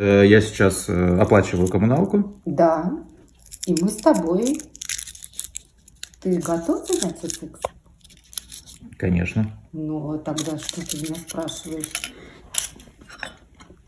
Э, я сейчас э, оплачиваю коммуналку. Да. И мы с тобой. Ты готов заняться сексом? Конечно. Ну, а тогда что ты меня спрашиваешь?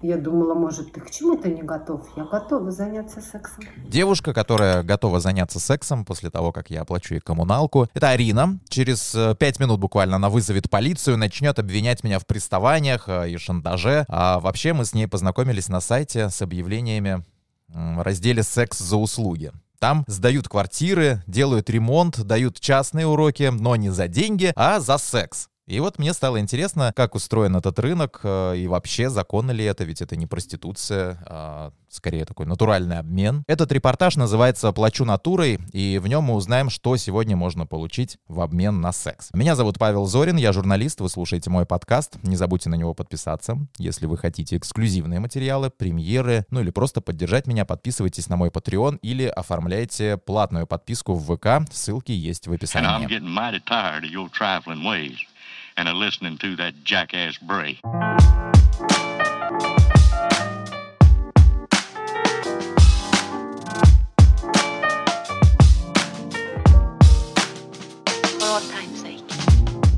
Я думала, может, ты к чему-то не готов. Я готова заняться сексом. Девушка, которая готова заняться сексом после того, как я оплачу ей коммуналку, это Арина. Через э, пять минут буквально она вызовет полицию, начнет обвинять меня в приставаниях э, и шантаже. А вообще мы с ней познакомились на сайте с объявлениями в разделе «Секс за услуги». Там сдают квартиры, делают ремонт, дают частные уроки, но не за деньги, а за секс. И вот мне стало интересно, как устроен этот рынок э, и вообще законно ли это, ведь это не проституция, а скорее такой натуральный обмен. Этот репортаж называется «Плачу натурой», и в нем мы узнаем, что сегодня можно получить в обмен на секс. Меня зовут Павел Зорин, я журналист, вы слушаете мой подкаст. Не забудьте на него подписаться. Если вы хотите эксклюзивные материалы, премьеры, ну или просто поддержать меня, подписывайтесь на мой Patreon или оформляйте платную подписку в ВК. Ссылки есть в описании and are listening to that jackass Bray.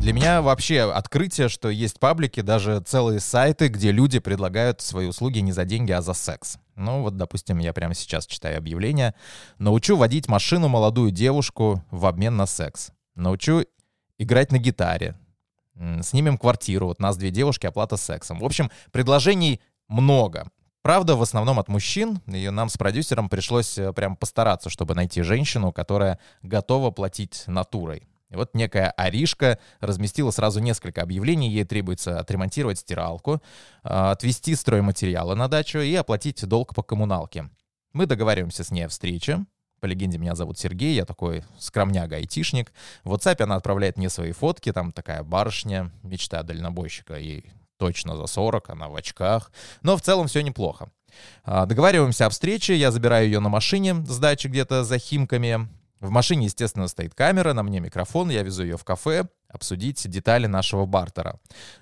Для меня вообще открытие, что есть паблики, даже целые сайты, где люди предлагают свои услуги не за деньги, а за секс. Ну вот, допустим, я прямо сейчас читаю объявление. Научу водить машину молодую девушку в обмен на секс. Научу играть на гитаре снимем квартиру, вот нас две девушки, оплата сексом. В общем, предложений много. Правда, в основном от мужчин, и нам с продюсером пришлось э, прям постараться, чтобы найти женщину, которая готова платить натурой. И вот некая Аришка разместила сразу несколько объявлений. Ей требуется отремонтировать стиралку, а, отвезти стройматериалы на дачу и оплатить долг по коммуналке. Мы договариваемся с ней о встрече. По легенде, меня зовут Сергей, я такой скромняга-айтишник. В WhatsApp она отправляет мне свои фотки, там такая барышня, мечта дальнобойщика, ей точно за 40, она в очках. Но в целом все неплохо. А, договариваемся о встрече, я забираю ее на машине с дачи где-то за Химками. В машине, естественно, стоит камера, на мне микрофон, я везу ее в кафе, обсудить детали нашего бартера.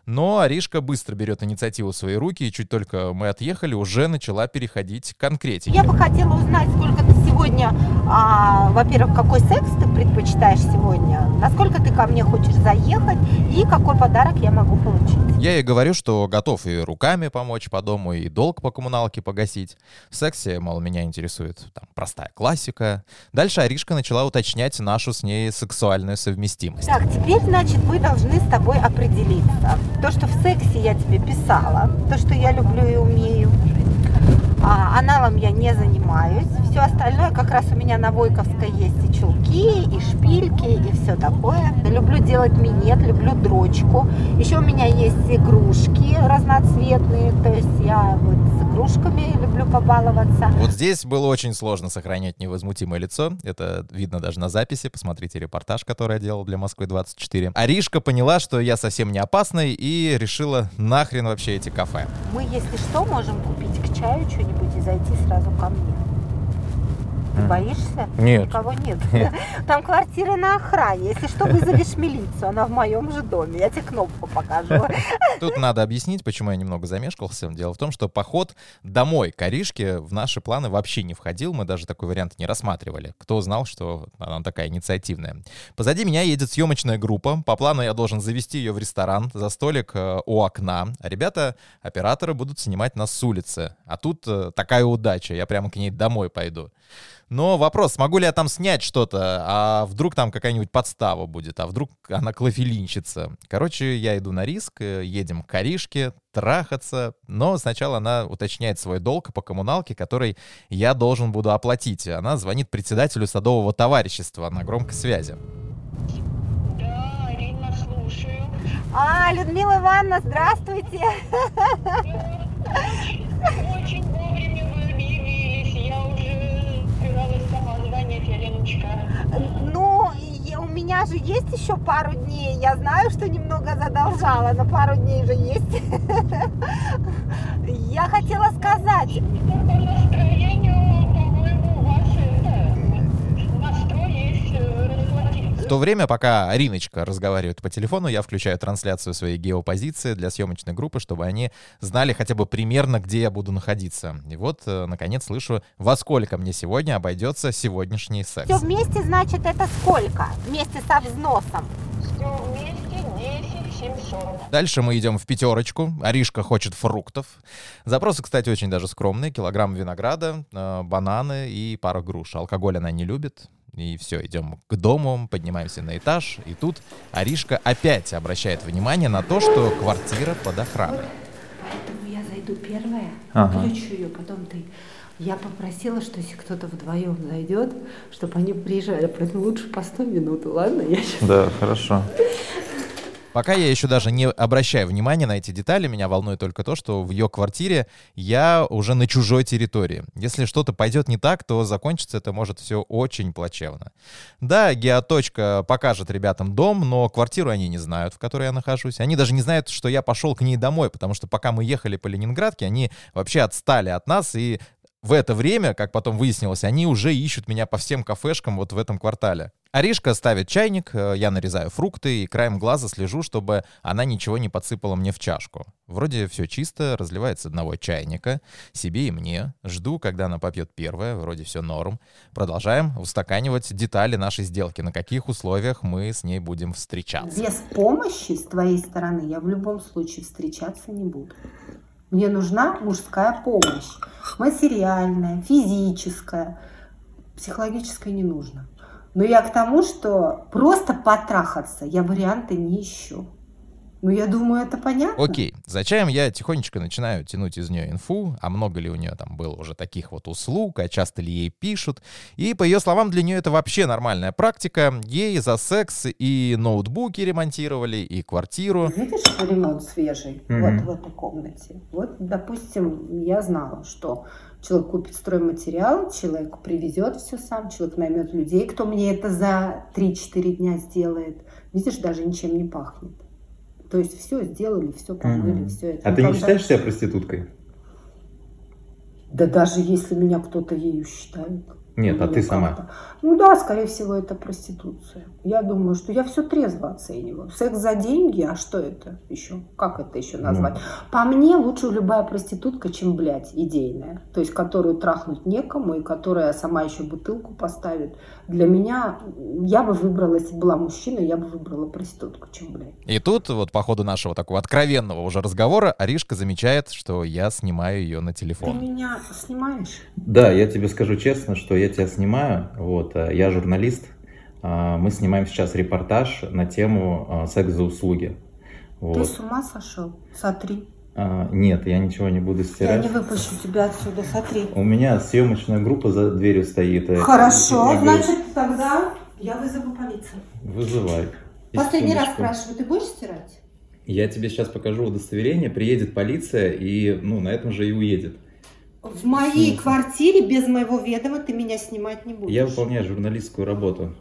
Но Аришка быстро берет инициативу в свои руки, и чуть только мы отъехали, уже начала переходить к конкретике. Я бы хотела узнать, сколько ты сегодня, а, во-первых, какой секс ты предпочитаешь сегодня, насколько ты ко мне хочешь заехать, и какой подарок я могу получить. Я ей говорю, что готов и руками помочь по дому, и долг по коммуналке погасить. В сексе, мол, меня интересует там простая классика. Дальше Аришка начала уточнять нашу с ней сексуальную совместимость. Так, теперь, на значит, мы должны с тобой определиться. То, что в сексе я тебе писала, то, что я люблю и умею, а, аналом я не занимаюсь. Все остальное как раз у меня на Войковской есть и чулки, и шпильки, и все такое. Люблю делать минет, люблю дрочку. Еще у меня есть игрушки разноцветные, то есть я вот с игрушками люблю побаловаться. Вот здесь было очень сложно сохранять невозмутимое лицо. Это видно даже на записи. Посмотрите репортаж, который я делал для Москвы 24. Аришка поняла, что я совсем не опасный и решила нахрен вообще эти кафе. Мы, если что, можем купить к чаю что-нибудь и зайти сразу ко мне. Ты боишься? Нет. Никого нет. Там квартира на охране. Если что, вызовешь милицию. Она в моем же доме. Я тебе кнопку покажу. Тут надо объяснить, почему я немного замешкался. Дело в том, что поход домой к Аришке в наши планы вообще не входил. Мы даже такой вариант не рассматривали. Кто знал, что она такая инициативная. Позади меня едет съемочная группа. По плану я должен завести ее в ресторан за столик э, у окна. А ребята, операторы, будут снимать нас с улицы. А тут э, такая удача. Я прямо к ней домой пойду. Но вопрос, смогу ли я там снять что-то, а вдруг там какая-нибудь подстава будет, а вдруг она клофелинщица. Короче, я иду на риск, э, едем к Каришке, трахаться, но сначала она уточняет свой долг по коммуналке, который я должен буду оплатить. Она звонит председателю садового товарищества на громкой связи. Да, Ирина, слушаю. А, Людмила Ивановна, здравствуйте. Еленочка. Ну, у меня же есть еще пару дней. Я знаю, что немного задолжала, но пару дней же есть. Я хотела сказать. То время, пока Ариночка разговаривает по телефону, я включаю трансляцию своей геопозиции для съемочной группы, чтобы они знали хотя бы примерно, где я буду находиться. И вот, э, наконец, слышу, во сколько мне сегодня обойдется сегодняшний секс. Все вместе, значит, это сколько? Вместе со взносом. Все вместе 10 740. Дальше мы идем в пятерочку. Аришка хочет фруктов. Запросы, кстати, очень даже скромные. Килограмм винограда, э, бананы и пара груш. Алкоголь она не любит. И все, идем к дому, поднимаемся на этаж. И тут Аришка опять обращает внимание на то, что квартира под охраной. Поэтому я зайду первая, Ага. включу ее, потом ты. Я попросила, что если кто-то вдвоем зайдет, чтобы они приезжали, поэтому лучше по 100 минут, ладно? Я щас- Да, хорошо. Пока я еще даже не обращаю внимания на эти детали, меня волнует только то, что в ее квартире я уже на чужой территории. Если что-то пойдет не так, то закончится это может все очень плачевно. Да, геоточка покажет ребятам дом, но квартиру они не знают, в которой я нахожусь. Они даже не знают, что я пошел к ней домой, потому что пока мы ехали по Ленинградке, они вообще отстали от нас и в это время, как потом выяснилось, они уже ищут меня по всем кафешкам вот в этом квартале. Аришка ставит чайник, э, я нарезаю фрукты и краем глаза слежу, чтобы она ничего не подсыпала мне в чашку. Вроде все чисто, разливает с одного чайника, себе и мне. Жду, когда она попьет первое, вроде все норм. Продолжаем устаканивать детали нашей сделки, на каких условиях мы с ней будем встречаться. Без помощи с твоей стороны я в любом случае встречаться не буду. Мне нужна мужская помощь. Материальная, физическая. Психологическая не нужно. Но я к тому, что просто потрахаться я варианты не ищу. Ну, я думаю, это понятно. Окей, за чаем я тихонечко начинаю тянуть из нее инфу, а много ли у нее там было уже таких вот услуг, а часто ли ей пишут. И по ее словам, для нее это вообще нормальная практика. Ей за секс и ноутбуки ремонтировали, и квартиру. Видишь, ремонт свежий Мгм. вот в этой комнате. Вот, допустим, я знала, что человек купит стройматериал, человек привезет все сам, человек наймет людей, кто мне это за 3-4 дня сделает. Видишь, даже ничем не пахнет. То есть все сделали, все помыли, Мгм. все это. А ты не считаешь себя проституткой? Да даже если меня кто-то ею считает. Нет, а Ну, ты сама. Ну да, скорее всего, это проституция. Я думаю, что я все трезво оцениваю. Секс за деньги, а что это еще? Как это еще назвать? Ну. По мне лучше любая проститутка, чем, блядь, идейная. То есть, которую трахнуть некому и которая сама еще бутылку поставит. Для меня, я бы выбрала, если бы была мужчина, я бы выбрала проститутку, чем, блядь. И тут, вот по ходу нашего такого откровенного уже разговора, Аришка замечает, что я снимаю ее на Ты телефон. меня снимаешь? Да, я тебе скажу честно, что я тебя снимаю. Вот, э, я журналист. А, Мы снимаем сейчас репортаж на тему а, секс за услуги. Ты Вот. с ума сошел? Сотри. А, Нет, я ничего не буду Я стирать. не выпущу тебя отсюда, сотри. У меня съемочная группа за дверью стоит. э, Хорошо, я говорю, значит, тогда я вызову полицию. Вызывай. Последний раз спрашиваю, ты будешь стирать? Я тебе сейчас покажу удостоверение, приедет полиция и, ну, на этом же и уедет. В моей Смысл? квартире без моего ведома ты меня снимать не будешь. Я выполняю журналистскую работу.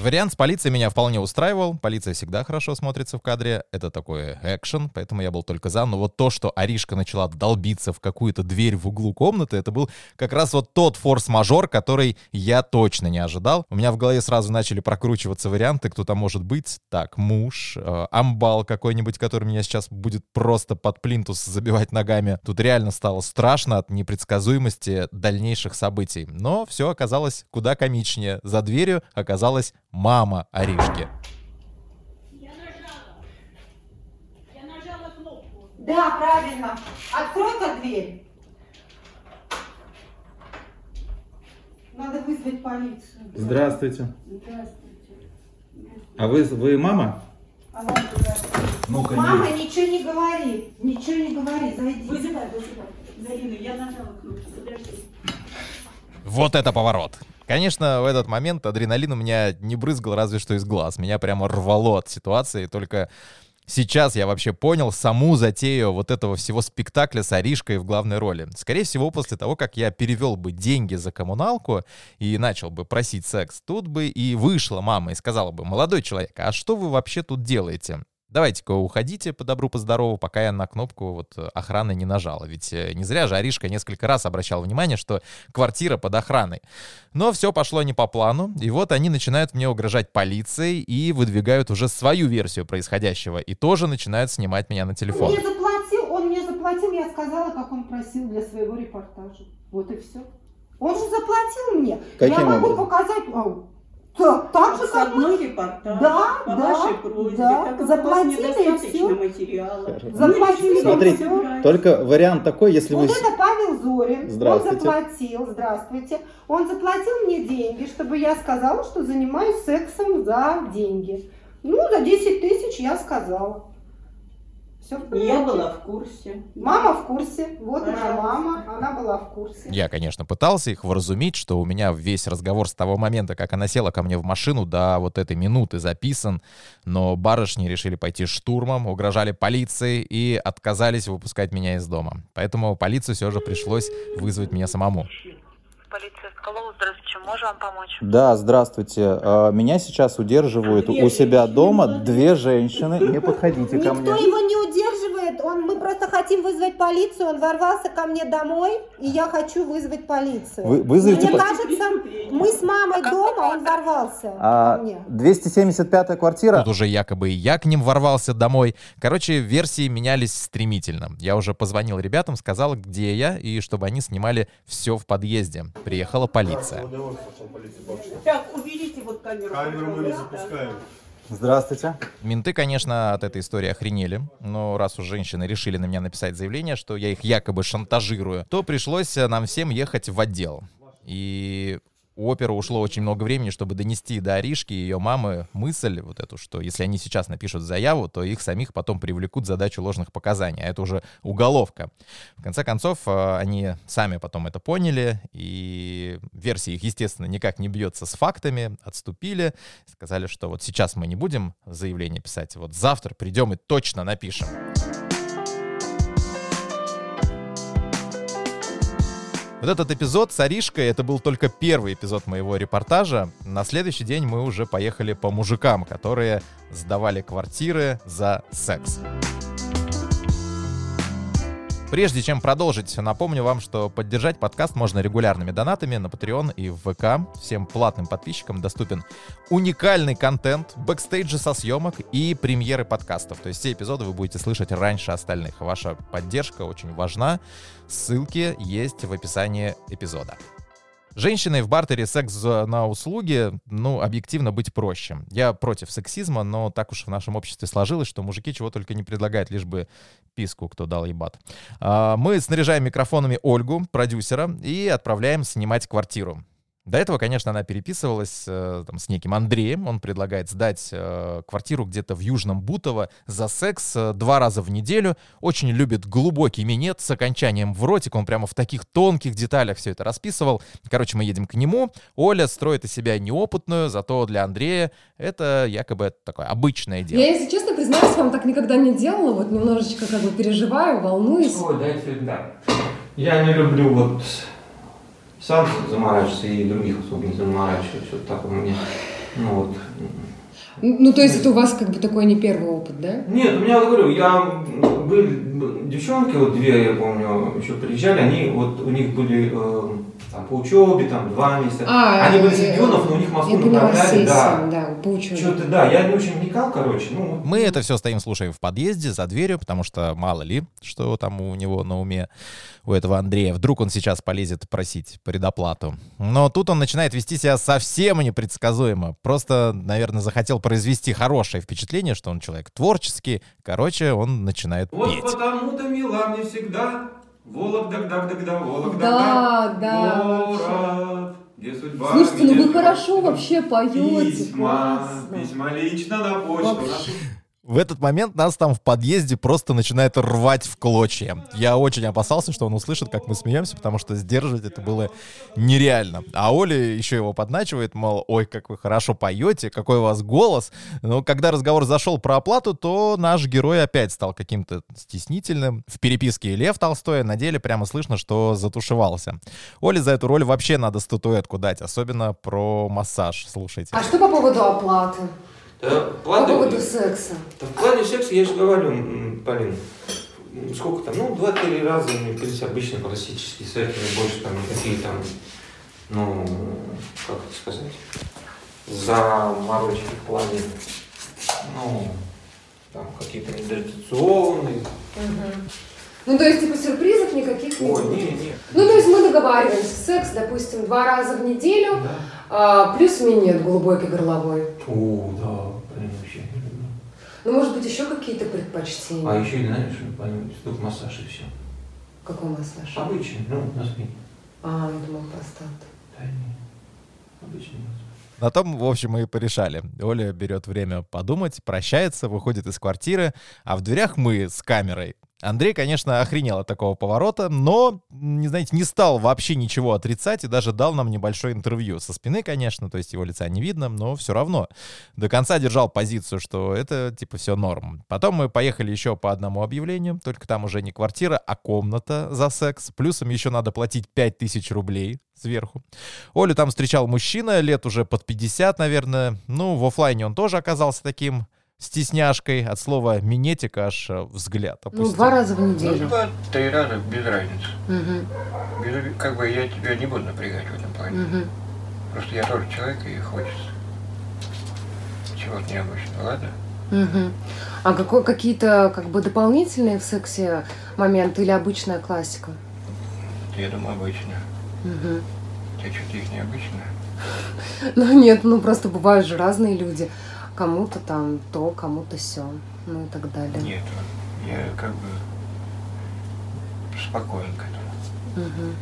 Вариант с полицией меня вполне устраивал. Полиция всегда хорошо смотрится в кадре. Это такой экшен, поэтому я был только за. Но вот то, что Аришка начала долбиться в какую-то дверь в углу комнаты, это был как раз вот тот форс-мажор, который я точно не ожидал. У меня в голове сразу начали прокручиваться варианты, кто там может быть. Так, муж, э, амбал какой-нибудь, который меня сейчас будет просто под плинтус забивать ногами. Тут реально стало страшно от непредсказуемости дальнейших событий. Но все оказалось куда комичнее. За дверью оказалась мама Аришки. Я нажала. Я нажала кнопку. Да, правильно. Открой-ка дверь. Надо вызвать полицию. Здравствуйте. Здравствуйте. А вы, вы мама? А здравствуйте. Ну-ка, Мама, ничего не говори. Ничего не говори, зайди. Вызывай, вызывай. Зарина, я нажала кнопку. Подожди. Вот это поворот. Конечно, в этот момент адреналин у меня не брызгал разве что из глаз. Меня прямо рвало от ситуации. Только сейчас я вообще понял саму затею вот этого всего спектакля с Аришкой в главной роли. Скорее всего, после того, как я перевел бы деньги за коммуналку и начал бы просить секс, тут бы и вышла мама и сказала бы, молодой человек, а что вы вообще тут делаете? Давайте-ка уходите по добру, по здорову, пока я на кнопку вот охраны не нажала. Ведь э, не зря же Аришка несколько раз обращал внимание, что квартира под охраной. Но все пошло не по плану, и вот они начинают мне угрожать полицией и выдвигают уже свою версию происходящего, и тоже начинают снимать меня на телефон. Он мне заплатил, он мне заплатил, я сказала, как он просил для своего репортажа. Вот и все. Он же заплатил мне. Каким я могу образом? показать. Так, так же, как мы. Репортаж Да, по да, вашей просьбе, да, так как заплатили, у вас и недостаточно всё. материала. Заплатили, Смотрите, и всё. Только вариант такой, если Вот вы... это Павел Зорин. Здравствуйте. Он заплатил, здравствуйте. Он заплатил мне деньги, чтобы я сказала, что занимаюсь сексом за деньги. Ну, за 10 тысяч я сказала. Все в порядке. Я была в курсе. Мама в курсе. Вот моя мама, она была в курсе. Я, конечно, пытался их вразумить, что у меня весь разговор с того момента, как она села ко мне в машину, до вот этой минуты записан, но барышни решили пойти штурмом, угрожали полиции и отказались выпускать меня из дома. Поэтому полицию все же пришлось вызвать меня самому. Полиция здравствуйте, чем можем вам помочь? Да, здравствуйте. А, Меня сейчас удерживают Две у себя женщины. дома две женщины. Не подходите ко Никто мне. его не удерживает. Он, мы просто хотим вызвать полицию. Он ворвался ко мне домой, и я хочу вызвать полицию. Вы- вызовите Мне по- кажется, мы с мамой дома, он ворвался А, ко мне. 275-я квартира. Тут уже якобы и я к ним ворвался домой. Короче, версии менялись стремительно. Я уже позвонил ребятам, сказал, где я, и чтобы они снимали все в подъезде. Приехала полиция. Так, уберите вот камеру. Камеру мы не запускаем. Здравствуйте. Менты, конечно, от этой истории охренели, но раз уж женщины решили на меня написать заявление, что я их якобы шантажирую, то пришлось э, нам всем ехать в отдел. И у оперы ушло очень много времени, чтобы донести до Аришки и ее мамы мысль вот эту, что если они сейчас напишут заяву, то их самих потом привлекут за дачу ложных показаний, а это уже уголовка. В конце концов, э, они сами потом это поняли, и версия их, естественно, никак не бьется с фактами, отступили, сказали, что вот сейчас мы не будем заявление писать, вот завтра придем и точно напишем. Вот этот эпизод с Аришкой, это был только первый эпизод моего репортажа. На следующий день мы уже поехали по мужикам, которые сдавали квартиры за секс. Прежде чем продолжить, напомню вам, что поддержать подкаст можно регулярными донатами на Patreon и в ВК. Всем платным подписчикам доступен уникальный контент, бэкстейджи со съемок и премьеры подкастов. То есть все эпизоды вы будете слышать раньше остальных. Ваша поддержка очень важна. Ссылки есть в описании эпизода. Женщиной в бартере секс за- на услуги, ну, объективно быть проще. Я против сексизма, но так уж в нашем обществе сложилось, что мужики чего только не предлагают, лишь бы писку, кто дал ебат. А, Мы снаряжаем микрофонами Ольгу, продюсера, и отправляем снимать квартиру. До этого, конечно, она переписывалась э, там, с неким Андреем. Он предлагает сдать э, квартиру где-то в Южном Бутово за секс э, два раза в неделю. Очень любит глубокий минет с окончанием в ротик. Он прямо в таких тонких деталях все это расписывал. Короче, мы едем к нему. Оля строит из себя неопытную, зато для Андрея это якобы такое обычное дело. Я, если честно, признаюсь, вам так никогда не делала. Вот немножечко как бы переживаю, волнуюсь. Ой, да, это да. Я не люблю вот сам заморачиваться и других особо не заморачиваюсь. Вот так у меня. Ну вот. Ну, то есть это у вас как бы такой не первый опыт, да? Нет, у меня, говорю, я были девчонки, вот две, я помню, еще приезжали, они вот у них были э, там, по учебе, там, два месяца. А, они были с регионов, но у них Москву направляли, да. да, по учебе. Что-то, да, я не очень вникал, короче, ну, вот. Мы это все стоим, слушаем в подъезде, за дверью, потому что мало ли, что там у него на уме, у этого Андрея. Вдруг он сейчас полезет просить предоплату. Но тут он начинает вести себя совсем непредсказуемо. Просто, наверное, захотел произвести хорошее впечатление, что он человек творческий. Короче, он начинает Вот петь. потому-то мила мне всегда Вологда, даг, даг, да, Вологда, Да, да, город, где судьба Слушайте, ну вы хорошо вообще поете, Письма, классно. письма лично на почту. Вообще. В этот момент нас там в подъезде просто начинает рвать в клочья. Я очень опасался, что он услышит, как мы смеемся, потому что сдерживать это было нереально. А Оля еще его подначивает, мол, ой, как вы хорошо поете, какой у вас голос. Но когда разговор зашел про оплату, то наш герой опять стал каким-то стеснительным. В переписке Лев Толстой на деле прямо слышно, что затушевался. Оле за эту роль вообще надо статуэтку дать, особенно про массаж. Слушайте. А что по поводу оплаты? Да, По планы- поводу секса. Да в плане секса я же говорю, Полин, сколько там, ну, два-три раза, мне кажется, обычно классический секс, больше там никакие там, ну, как это сказать, заморочки в плане, ну, там какие-то недотационные. Ну, то есть, типа, сюрпризов никаких не Ой, будет? не, не. Ну, то есть мы договариваемся, секс, допустим, два раза в неделю, а, плюс минет глубокий горловой. О, да, вообще. Ну, может быть, еще какие-то предпочтения? А еще, знаешь, только массаж и все. Какой массаж? Обычный, ну, на спине. А, я думал, простат. Да не, обычный массаж. На том, в общем, мы и порешали. Оля берет время подумать, прощается, выходит из квартиры, а в дверях мы с камерой. Андрей, конечно, охренел от такого поворота, но, не знаете, не стал вообще ничего отрицать и даже дал нам небольшое интервью. Со спины, конечно, то есть его лица не видно, но все равно. До конца держал позицию, что это, типа, все норм. Потом мы поехали еще по одному объявлению, только там уже не квартира, а комната за секс. Плюсом еще надо платить 5000 рублей сверху. Олю там встречал мужчина, лет уже под 50, наверное. Ну, в оффлайне он тоже оказался таким стесняшкой. От слова «минетика» аж э, взгляд Ну, опустил. два раза в неделю. Два-три раза без разницы. Мгм, Без- как бы я тебя не буду напрягать в этом плане. мгм. Просто я тоже человек и хочется чего-то необычного, ладно? Мгм. А какой, какие-то как бы дополнительные в сексе моменты или обычная классика? Я думаю, обычно. Мгм. У тебя что-то их необычное? Ну нет, ну просто бывают же разные люди. Кому-то там то, кому-то все, ну и так далее. Нет, я как бы спокоен к этому. Мгм.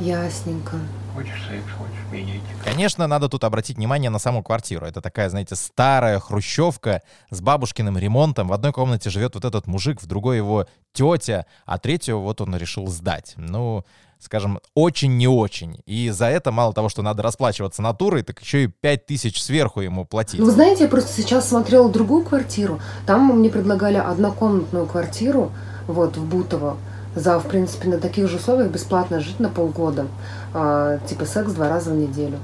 Ясненько. Хочешь секс, хочешь минетик. Конечно, надо тут обратить внимание на саму квартиру. Это такая, знаете, старая хрущевка с бабушкиным ремонтом. В одной комнате живет вот этот мужик, в другой его тетя, а третью вот он решил сдать. Ну, скажем, очень не очень. И за это мало того, что надо расплачиваться натурой, так еще и 5000 сверху ему платить. Ну, вы знаете, я просто сейчас смотрела другую квартиру. Там мне предлагали однокомнатную квартиру, вот, в Бутово. За, в принципе, на таких же условиях бесплатно жить на полгода. А, типа секс два раза в неделю.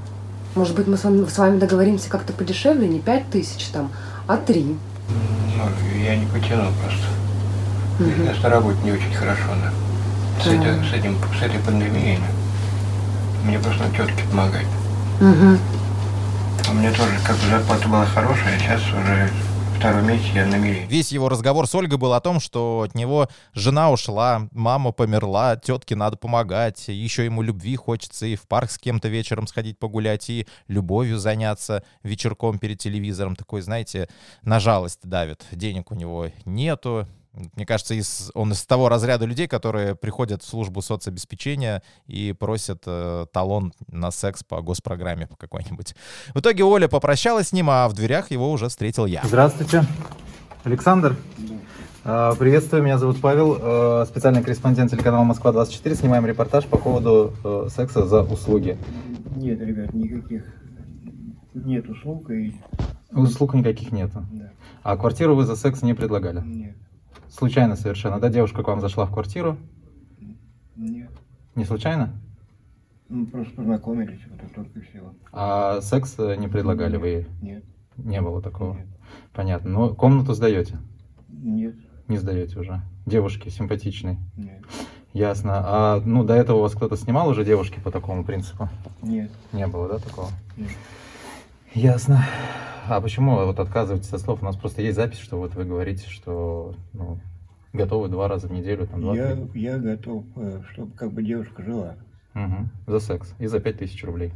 Может быть, мы с вами, с вами договоримся как-то подешевле, не пять тысяч там, а три. Ну, я не потянул просто. Мгм. Я работе не очень хорошо, да. С, этим, с, этим, с этой пандемией. Мне просто надо тетке помогать. Мгм. У меня тоже как бы зарплата была хорошая, а сейчас уже второй месяц я на мели. Весь его разговор с Ольгой был о том, что от него жена ушла, мама померла, тетке надо помогать, еще ему любви хочется и в парк с кем-то вечером сходить погулять, и любовью заняться вечерком перед телевизором. Такой, знаете, на жалость давит. Денег у него нету. Мне кажется, из, он из того разряда людей, которые приходят в службу соцобеспечения и просят э, талон на секс по госпрограмме по какой-нибудь. В итоге Оля попрощалась с ним, а в дверях его уже встретил я. Здравствуйте. Александр. Э, Приветствую, меня зовут Павел, э, специальный корреспондент телеканала Москва-24. Снимаем репортаж по поводу э, секса за услуги. Нет, ребят, никаких нет услуг и Услуг никаких нету. Да. А квартиру вы за секс не предлагали? нет, Случайно совершенно, да? Девушка к вам зашла в квартиру? нет. Не случайно? Ну, просто познакомились, вот и только и всего. А секс э, не предлагали вы ей? Нет, Не было такого? Нет. Понятно. Но комнату сдаете? нет, Не сдаете уже. Девушки симпатичной. нет, Ясно. А ну до этого у вас кто-то снимал уже девушки по такому принципу? нет, Не было, да, такого? нет. Ясно. А почему вот отказываетесь от слов? У нас просто есть запись, что вот вы говорите, что ну, готовы два раза в неделю, там, два Я, три. я готов, э, чтобы как бы девушка жила. Мгм. За секс. И за пять тысяч рублей.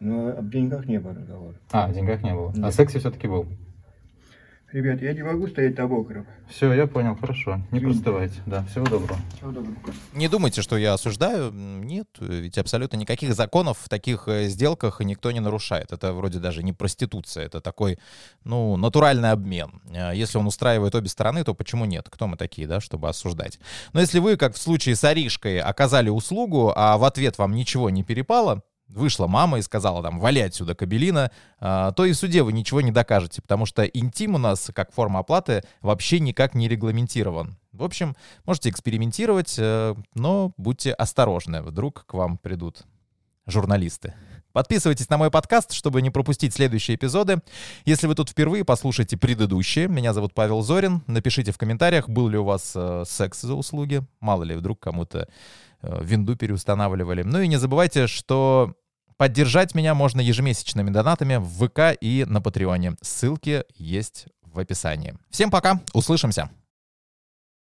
Но об деньгах не было разговора. А, о деньгах не было. О Нет. сексе все-таки был. Ребят, я не могу стоять на мокром. Все, я понял, хорошо. Не Извините. простывайте. Да, всего доброго. Всего доброго. Не думайте, что я осуждаю. Нет, ведь абсолютно никаких законов в таких э, сделках никто не нарушает. Это вроде даже не проституция, это такой, ну, натуральный обмен. Э, Если он устраивает обе стороны, то почему нет? Кто мы такие, да, чтобы осуждать? Но если вы, как в случае с Аришкой, оказали услугу, а в ответ вам ничего не перепало, вышла мама и сказала там, вали отсюда кабелина, а, то и в суде вы ничего не докажете, потому что интим у нас, как форма оплаты, вообще никак не регламентирован. В общем, можете экспериментировать, э, но будьте осторожны, вдруг к вам придут журналисты Подписывайтесь на мой подкаст, чтобы не пропустить следующие эпизоды. Если вы тут впервые, послушайте предыдущие. Меня зовут Павел Зорин. Напишите в комментариях, был ли у вас э, секс за услуги. Мало ли, вдруг кому-то винду переустанавливали. Ну и не забывайте, что поддержать меня можно ежемесячными донатами в ВК и на Патреоне. Ссылки есть в описании. Всем пока, услышимся!